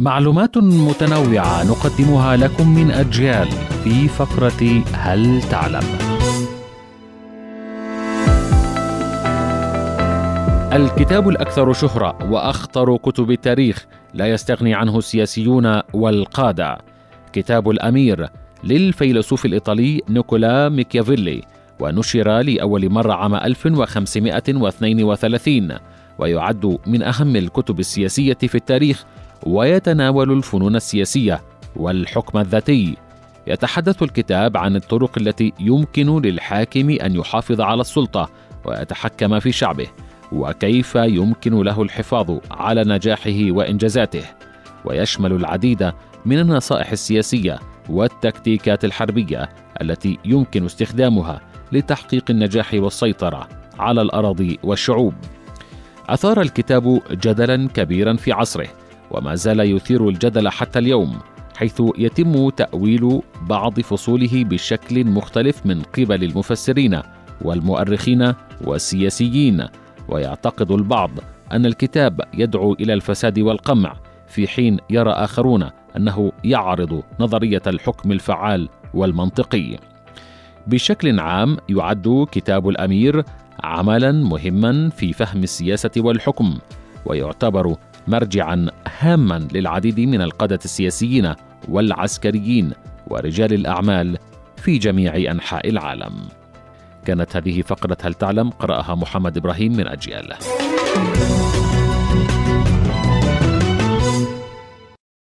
معلومات متنوعة نقدمها لكم من أجيال في فقرة هل تعلم؟ الكتاب الأكثر شهرة وأخطر كتب التاريخ لا يستغني عنه السياسيون والقادة كتاب الأمير للفيلسوف الإيطالي نيكولا ميكيافيلي ونشر لأول مرة عام 1532 ويعد من أهم الكتب السياسية في التاريخ ويتناول الفنون السياسية والحكم الذاتي. يتحدث الكتاب عن الطرق التي يمكن للحاكم أن يحافظ على السلطة ويتحكم في شعبه وكيف يمكن له الحفاظ على نجاحه وإنجازاته. ويشمل العديد من النصائح السياسية والتكتيكات الحربية التي يمكن استخدامها لتحقيق النجاح والسيطرة على الأراضي والشعوب. أثار الكتاب جدلا كبيرا في عصره وما زال يثير الجدل حتى اليوم حيث يتم تأويل بعض فصوله بشكل مختلف من قبل المفسرين والمؤرخين والسياسيين ويعتقد البعض أن الكتاب يدعو إلى الفساد والقمع في حين يرى آخرون أنه يعرض نظرية الحكم الفعال والمنطقي. بشكل عام يعد كتاب الأمير عملا مهما في فهم السياسة والحكم ويعتبر مرجعا هاما للعديد من القادة السياسيين والعسكريين ورجال الأعمال في جميع أنحاء العالم. كانت هذه فقرة هل تعلم قرأها محمد إبراهيم من أجيال.